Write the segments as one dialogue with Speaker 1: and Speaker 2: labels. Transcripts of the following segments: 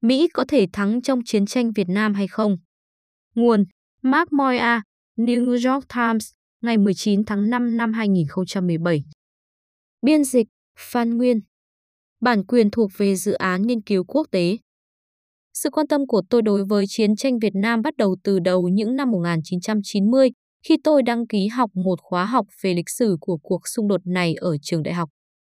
Speaker 1: Mỹ có thể thắng trong chiến tranh Việt Nam hay không? Nguồn Mark Moya, New York Times, ngày 19 tháng 5 năm 2017. Biên dịch Phan Nguyên Bản quyền thuộc về dự án nghiên cứu quốc tế. Sự quan tâm của tôi đối với chiến tranh Việt Nam bắt đầu từ đầu những năm 1990 khi tôi đăng ký học một khóa học về lịch sử của cuộc xung đột này ở trường đại học.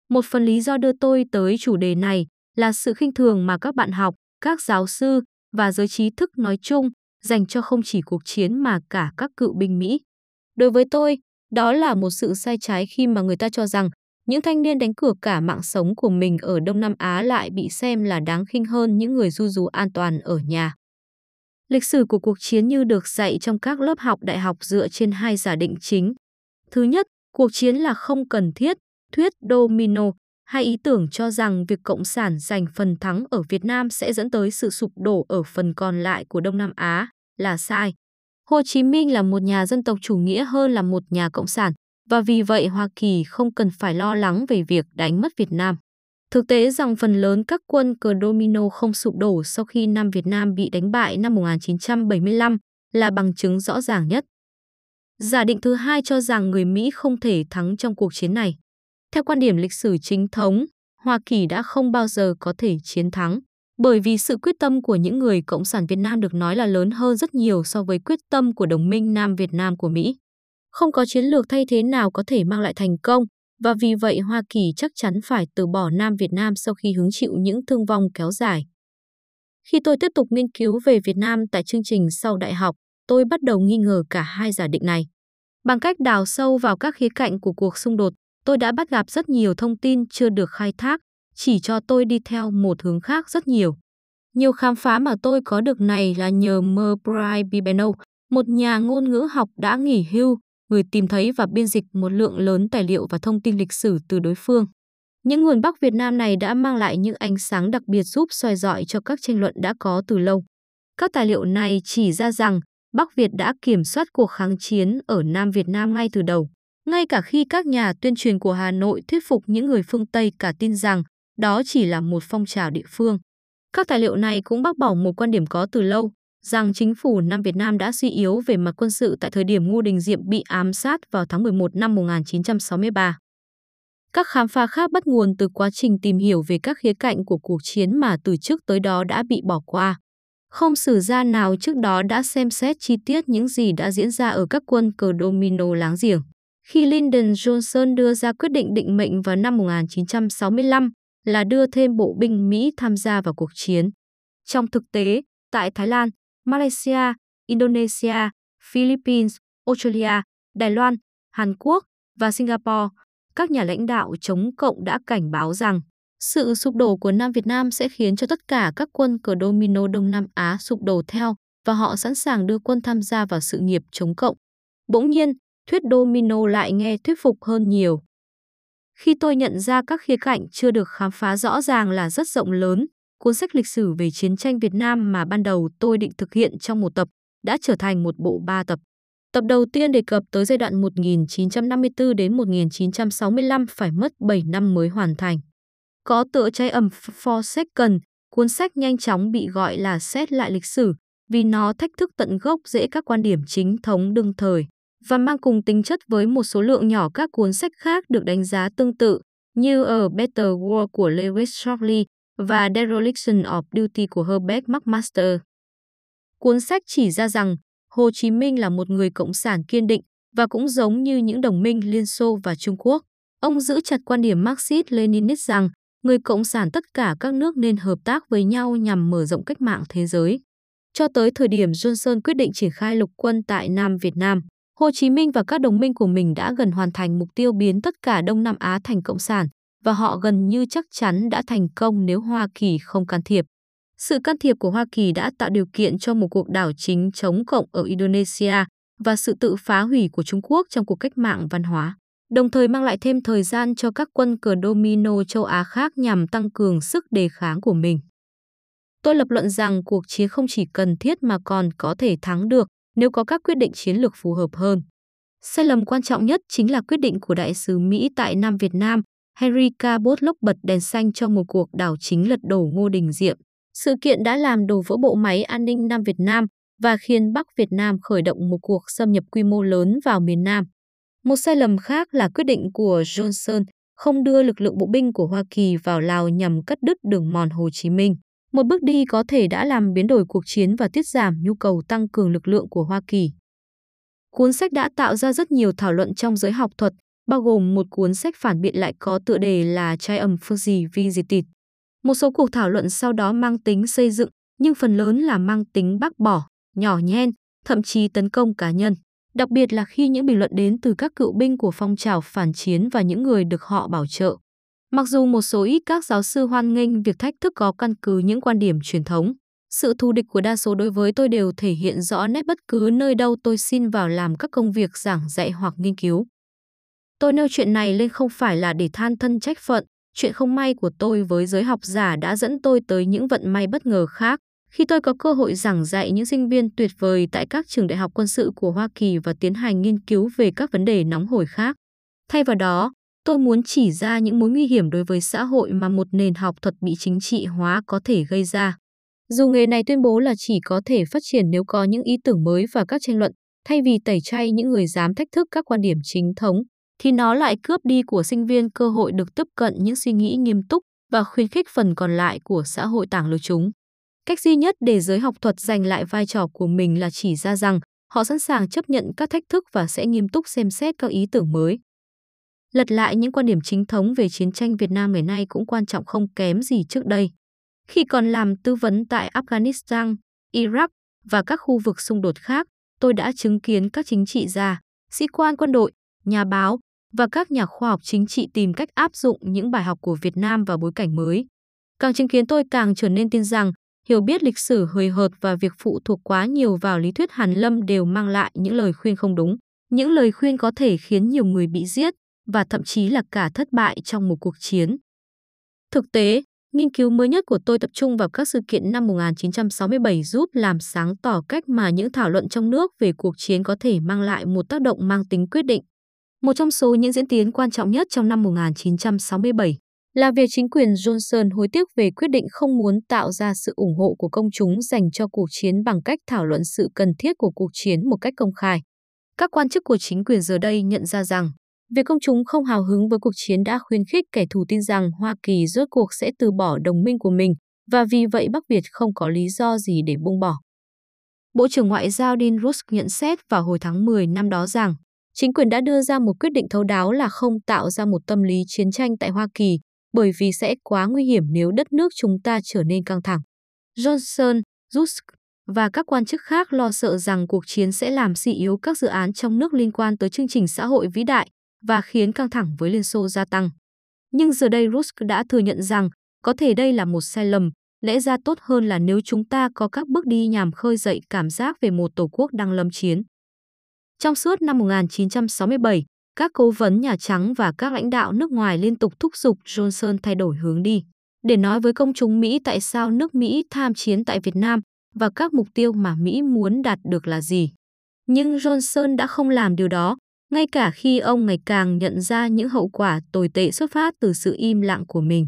Speaker 1: Một phần lý do đưa tôi tới chủ đề này là sự khinh thường mà các bạn học, các giáo sư và giới trí thức nói chung dành cho không chỉ cuộc chiến mà cả các cựu binh Mỹ. Đối với tôi, đó là một sự sai trái khi mà người ta cho rằng những thanh niên đánh cược cả mạng sống của mình ở Đông Nam Á lại bị xem là đáng khinh hơn những người du du an toàn ở nhà. Lịch sử của cuộc chiến như được dạy trong các lớp học đại học dựa trên hai giả định chính. Thứ nhất, cuộc chiến là không cần thiết, thuyết domino, hay ý tưởng cho rằng việc Cộng sản giành phần thắng ở Việt Nam sẽ dẫn tới sự sụp đổ ở phần còn lại của Đông Nam Á là sai. Hồ Chí Minh là một nhà dân tộc chủ nghĩa hơn là một nhà cộng sản, và vì vậy Hoa Kỳ không cần phải lo lắng về việc đánh mất Việt Nam. Thực tế rằng phần lớn các quân cờ domino không sụp đổ sau khi Nam Việt Nam bị đánh bại năm 1975 là bằng chứng rõ ràng nhất. Giả định thứ hai cho rằng người Mỹ không thể thắng trong cuộc chiến này. Theo quan điểm lịch sử chính thống, Hoa Kỳ đã không bao giờ có thể chiến thắng, bởi vì sự quyết tâm của những người Cộng sản Việt Nam được nói là lớn hơn rất nhiều so với quyết tâm của đồng minh Nam Việt Nam của Mỹ. Không có chiến lược thay thế nào có thể mang lại thành công, và vì vậy Hoa Kỳ chắc chắn phải từ bỏ Nam Việt Nam sau khi hứng chịu những thương vong kéo dài. Khi tôi tiếp tục nghiên cứu về Việt Nam tại chương trình sau đại học, tôi bắt đầu nghi ngờ cả hai giả định này. Bằng cách đào sâu vào các khía cạnh của cuộc xung đột, tôi đã bắt gặp rất nhiều thông tin chưa được khai thác, chỉ cho tôi đi theo một hướng khác rất nhiều. Nhiều khám phá mà tôi có được này là nhờ Merbright Bibeno, một nhà ngôn ngữ học đã nghỉ hưu, người tìm thấy và biên dịch một lượng lớn tài liệu và thông tin lịch sử từ đối phương. Những nguồn Bắc Việt Nam này đã mang lại những ánh sáng đặc biệt giúp soi dọi cho các tranh luận đã có từ lâu. Các tài liệu này chỉ ra rằng Bắc Việt đã kiểm soát cuộc kháng chiến ở Nam Việt Nam ngay từ đầu, ngay cả khi các nhà tuyên truyền của Hà Nội thuyết phục những người phương Tây cả tin rằng đó chỉ là một phong trào địa phương. Các tài liệu này cũng bác bỏ một quan điểm có từ lâu, rằng chính phủ Nam Việt Nam đã suy yếu về mặt quân sự tại thời điểm Ngô Đình Diệm bị ám sát vào tháng 11 năm 1963. Các khám phá khác bắt nguồn từ quá trình tìm hiểu về các khía cạnh của cuộc chiến mà từ trước tới đó đã bị bỏ qua. Không sử gia nào trước đó đã xem xét chi tiết những gì đã diễn ra ở các quân cờ domino láng giềng. Khi Lyndon Johnson đưa ra quyết định định mệnh vào năm 1965 là đưa thêm bộ binh Mỹ tham gia vào cuộc chiến. Trong thực tế, tại Thái Lan, Malaysia, Indonesia, Philippines, Australia, Đài Loan, Hàn Quốc và Singapore, các nhà lãnh đạo chống cộng đã cảnh báo rằng sự sụp đổ của Nam Việt Nam sẽ khiến cho tất cả các quân cờ domino Đông Nam Á sụp đổ theo và họ sẵn sàng đưa quân tham gia vào sự nghiệp chống cộng. Bỗng nhiên, thuyết domino lại nghe thuyết phục hơn nhiều. Khi tôi nhận ra các khía cạnh chưa được khám phá rõ ràng là rất rộng lớn, cuốn sách lịch sử về chiến tranh Việt Nam mà ban đầu tôi định thực hiện trong một tập đã trở thành một bộ ba tập. Tập đầu tiên đề cập tới giai đoạn 1954 đến 1965 phải mất 7 năm mới hoàn thành. Có tựa trái ẩm For Second, cuốn sách nhanh chóng bị gọi là xét lại lịch sử vì nó thách thức tận gốc dễ các quan điểm chính thống đương thời và mang cùng tính chất với một số lượng nhỏ các cuốn sách khác được đánh giá tương tự như ở Better World của Lewis Shockley và Dereliction of Duty của Herbert McMaster. Cuốn sách chỉ ra rằng Hồ Chí Minh là một người cộng sản kiên định và cũng giống như những đồng minh Liên Xô và Trung Quốc. Ông giữ chặt quan điểm Marxist-Leninist rằng người cộng sản tất cả các nước nên hợp tác với nhau nhằm mở rộng cách mạng thế giới. Cho tới thời điểm Johnson quyết định triển khai lục quân tại Nam Việt Nam, Hồ Chí Minh và các đồng minh của mình đã gần hoàn thành mục tiêu biến tất cả Đông Nam Á thành cộng sản, và họ gần như chắc chắn đã thành công nếu Hoa Kỳ không can thiệp. Sự can thiệp của Hoa Kỳ đã tạo điều kiện cho một cuộc đảo chính chống cộng ở Indonesia và sự tự phá hủy của Trung Quốc trong cuộc cách mạng văn hóa, đồng thời mang lại thêm thời gian cho các quân cờ domino châu Á khác nhằm tăng cường sức đề kháng của mình. Tôi lập luận rằng cuộc chiến không chỉ cần thiết mà còn có thể thắng được nếu có các quyết định chiến lược phù hợp hơn. Sai lầm quan trọng nhất chính là quyết định của đại sứ Mỹ tại Nam Việt Nam, Henry Cabot lúc bật đèn xanh cho một cuộc đảo chính lật đổ Ngô Đình Diệm. Sự kiện đã làm đổ vỡ bộ máy an ninh Nam Việt Nam và khiến Bắc Việt Nam khởi động một cuộc xâm nhập quy mô lớn vào miền Nam. Một sai lầm khác là quyết định của Johnson không đưa lực lượng bộ binh của Hoa Kỳ vào Lào nhằm cắt đứt đường mòn Hồ Chí Minh. Một bước đi có thể đã làm biến đổi cuộc chiến và tiết giảm nhu cầu tăng cường lực lượng của Hoa Kỳ. Cuốn sách đã tạo ra rất nhiều thảo luận trong giới học thuật, bao gồm một cuốn sách phản biện lại có tựa đề là Trai ẩm Fuzzy Visited. Một số cuộc thảo luận sau đó mang tính xây dựng, nhưng phần lớn là mang tính bác bỏ, nhỏ nhen, thậm chí tấn công cá nhân. Đặc biệt là khi những bình luận đến từ các cựu binh của phong trào phản chiến và những người được họ bảo trợ. Mặc dù một số ít các giáo sư hoan nghênh việc thách thức có căn cứ những quan điểm truyền thống, sự thù địch của đa số đối với tôi đều thể hiện rõ nét bất cứ nơi đâu tôi xin vào làm các công việc giảng dạy hoặc nghiên cứu. Tôi nêu chuyện này lên không phải là để than thân trách phận, chuyện không may của tôi với giới học giả đã dẫn tôi tới những vận may bất ngờ khác. Khi tôi có cơ hội giảng dạy những sinh viên tuyệt vời tại các trường đại học quân sự của Hoa Kỳ và tiến hành nghiên cứu về các vấn đề nóng hổi khác. Thay vào đó, tôi muốn chỉ ra những mối nguy hiểm đối với xã hội mà một nền học thuật bị chính trị hóa có thể gây ra. Dù nghề này tuyên bố là chỉ có thể phát triển nếu có những ý tưởng mới và các tranh luận, thay vì tẩy chay những người dám thách thức các quan điểm chính thống, thì nó lại cướp đi của sinh viên cơ hội được tiếp cận những suy nghĩ nghiêm túc và khuyến khích phần còn lại của xã hội tảng lược chúng. Cách duy nhất để giới học thuật giành lại vai trò của mình là chỉ ra rằng họ sẵn sàng chấp nhận các thách thức và sẽ nghiêm túc xem xét các ý tưởng mới. Lật lại những quan điểm chính thống về chiến tranh Việt Nam ngày nay cũng quan trọng không kém gì trước đây. Khi còn làm tư vấn tại Afghanistan, Iraq và các khu vực xung đột khác, tôi đã chứng kiến các chính trị gia, sĩ quan quân đội, nhà báo và các nhà khoa học chính trị tìm cách áp dụng những bài học của Việt Nam vào bối cảnh mới. Càng chứng kiến tôi càng trở nên tin rằng hiểu biết lịch sử hời hợt và việc phụ thuộc quá nhiều vào lý thuyết Hàn Lâm đều mang lại những lời khuyên không đúng. Những lời khuyên có thể khiến nhiều người bị giết và thậm chí là cả thất bại trong một cuộc chiến. Thực tế, nghiên cứu mới nhất của tôi tập trung vào các sự kiện năm 1967 giúp làm sáng tỏ cách mà những thảo luận trong nước về cuộc chiến có thể mang lại một tác động mang tính quyết định. Một trong số những diễn tiến quan trọng nhất trong năm 1967 là việc chính quyền Johnson hối tiếc về quyết định không muốn tạo ra sự ủng hộ của công chúng dành cho cuộc chiến bằng cách thảo luận sự cần thiết của cuộc chiến một cách công khai. Các quan chức của chính quyền giờ đây nhận ra rằng việc công chúng không hào hứng với cuộc chiến đã khuyến khích kẻ thù tin rằng Hoa Kỳ rốt cuộc sẽ từ bỏ đồng minh của mình và vì vậy Bắc Việt không có lý do gì để buông bỏ. Bộ trưởng Ngoại giao Dean Rusk nhận xét vào hồi tháng 10 năm đó rằng chính quyền đã đưa ra một quyết định thấu đáo là không tạo ra một tâm lý chiến tranh tại Hoa Kỳ bởi vì sẽ quá nguy hiểm nếu đất nước chúng ta trở nên căng thẳng. Johnson, Rusk và các quan chức khác lo sợ rằng cuộc chiến sẽ làm suy yếu các dự án trong nước liên quan tới chương trình xã hội vĩ đại và khiến căng thẳng với Liên Xô gia tăng. Nhưng giờ đây Rusk đã thừa nhận rằng có thể đây là một sai lầm, lẽ ra tốt hơn là nếu chúng ta có các bước đi nhằm khơi dậy cảm giác về một tổ quốc đang lâm chiến. Trong suốt năm 1967, các cố vấn Nhà Trắng và các lãnh đạo nước ngoài liên tục thúc giục Johnson thay đổi hướng đi để nói với công chúng Mỹ tại sao nước Mỹ tham chiến tại Việt Nam và các mục tiêu mà Mỹ muốn đạt được là gì. Nhưng Johnson đã không làm điều đó, ngay cả khi ông ngày càng nhận ra những hậu quả tồi tệ xuất phát từ sự im lặng của mình.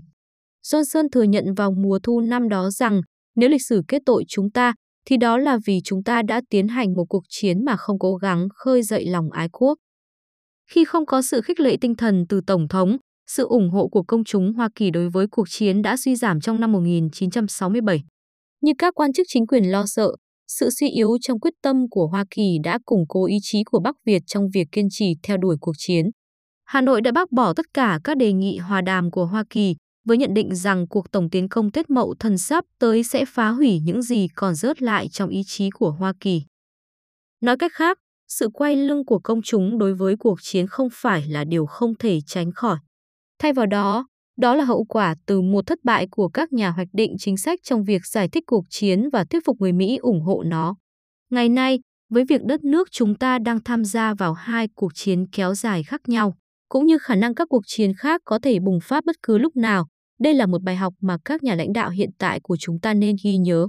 Speaker 1: Johnson thừa nhận vào mùa thu năm đó rằng nếu lịch sử kết tội chúng ta, thì đó là vì chúng ta đã tiến hành một cuộc chiến mà không cố gắng khơi dậy lòng ái quốc. Khi không có sự khích lệ tinh thần từ Tổng thống, sự ủng hộ của công chúng Hoa Kỳ đối với cuộc chiến đã suy giảm trong năm 1967. Như các quan chức chính quyền lo sợ, sự suy yếu trong quyết tâm của Hoa Kỳ đã củng cố ý chí của Bắc Việt trong việc kiên trì theo đuổi cuộc chiến. Hà Nội đã bác bỏ tất cả các đề nghị hòa đàm của Hoa Kỳ với nhận định rằng cuộc tổng tiến công Tết Mậu thân sắp tới sẽ phá hủy những gì còn rớt lại trong ý chí của Hoa Kỳ. Nói cách khác, sự quay lưng của công chúng đối với cuộc chiến không phải là điều không thể tránh khỏi. Thay vào đó, đó là hậu quả từ một thất bại của các nhà hoạch định chính sách trong việc giải thích cuộc chiến và thuyết phục người Mỹ ủng hộ nó. Ngày nay, với việc đất nước chúng ta đang tham gia vào hai cuộc chiến kéo dài khác nhau, cũng như khả năng các cuộc chiến khác có thể bùng phát bất cứ lúc nào, đây là một bài học mà các nhà lãnh đạo hiện tại của chúng ta nên ghi nhớ.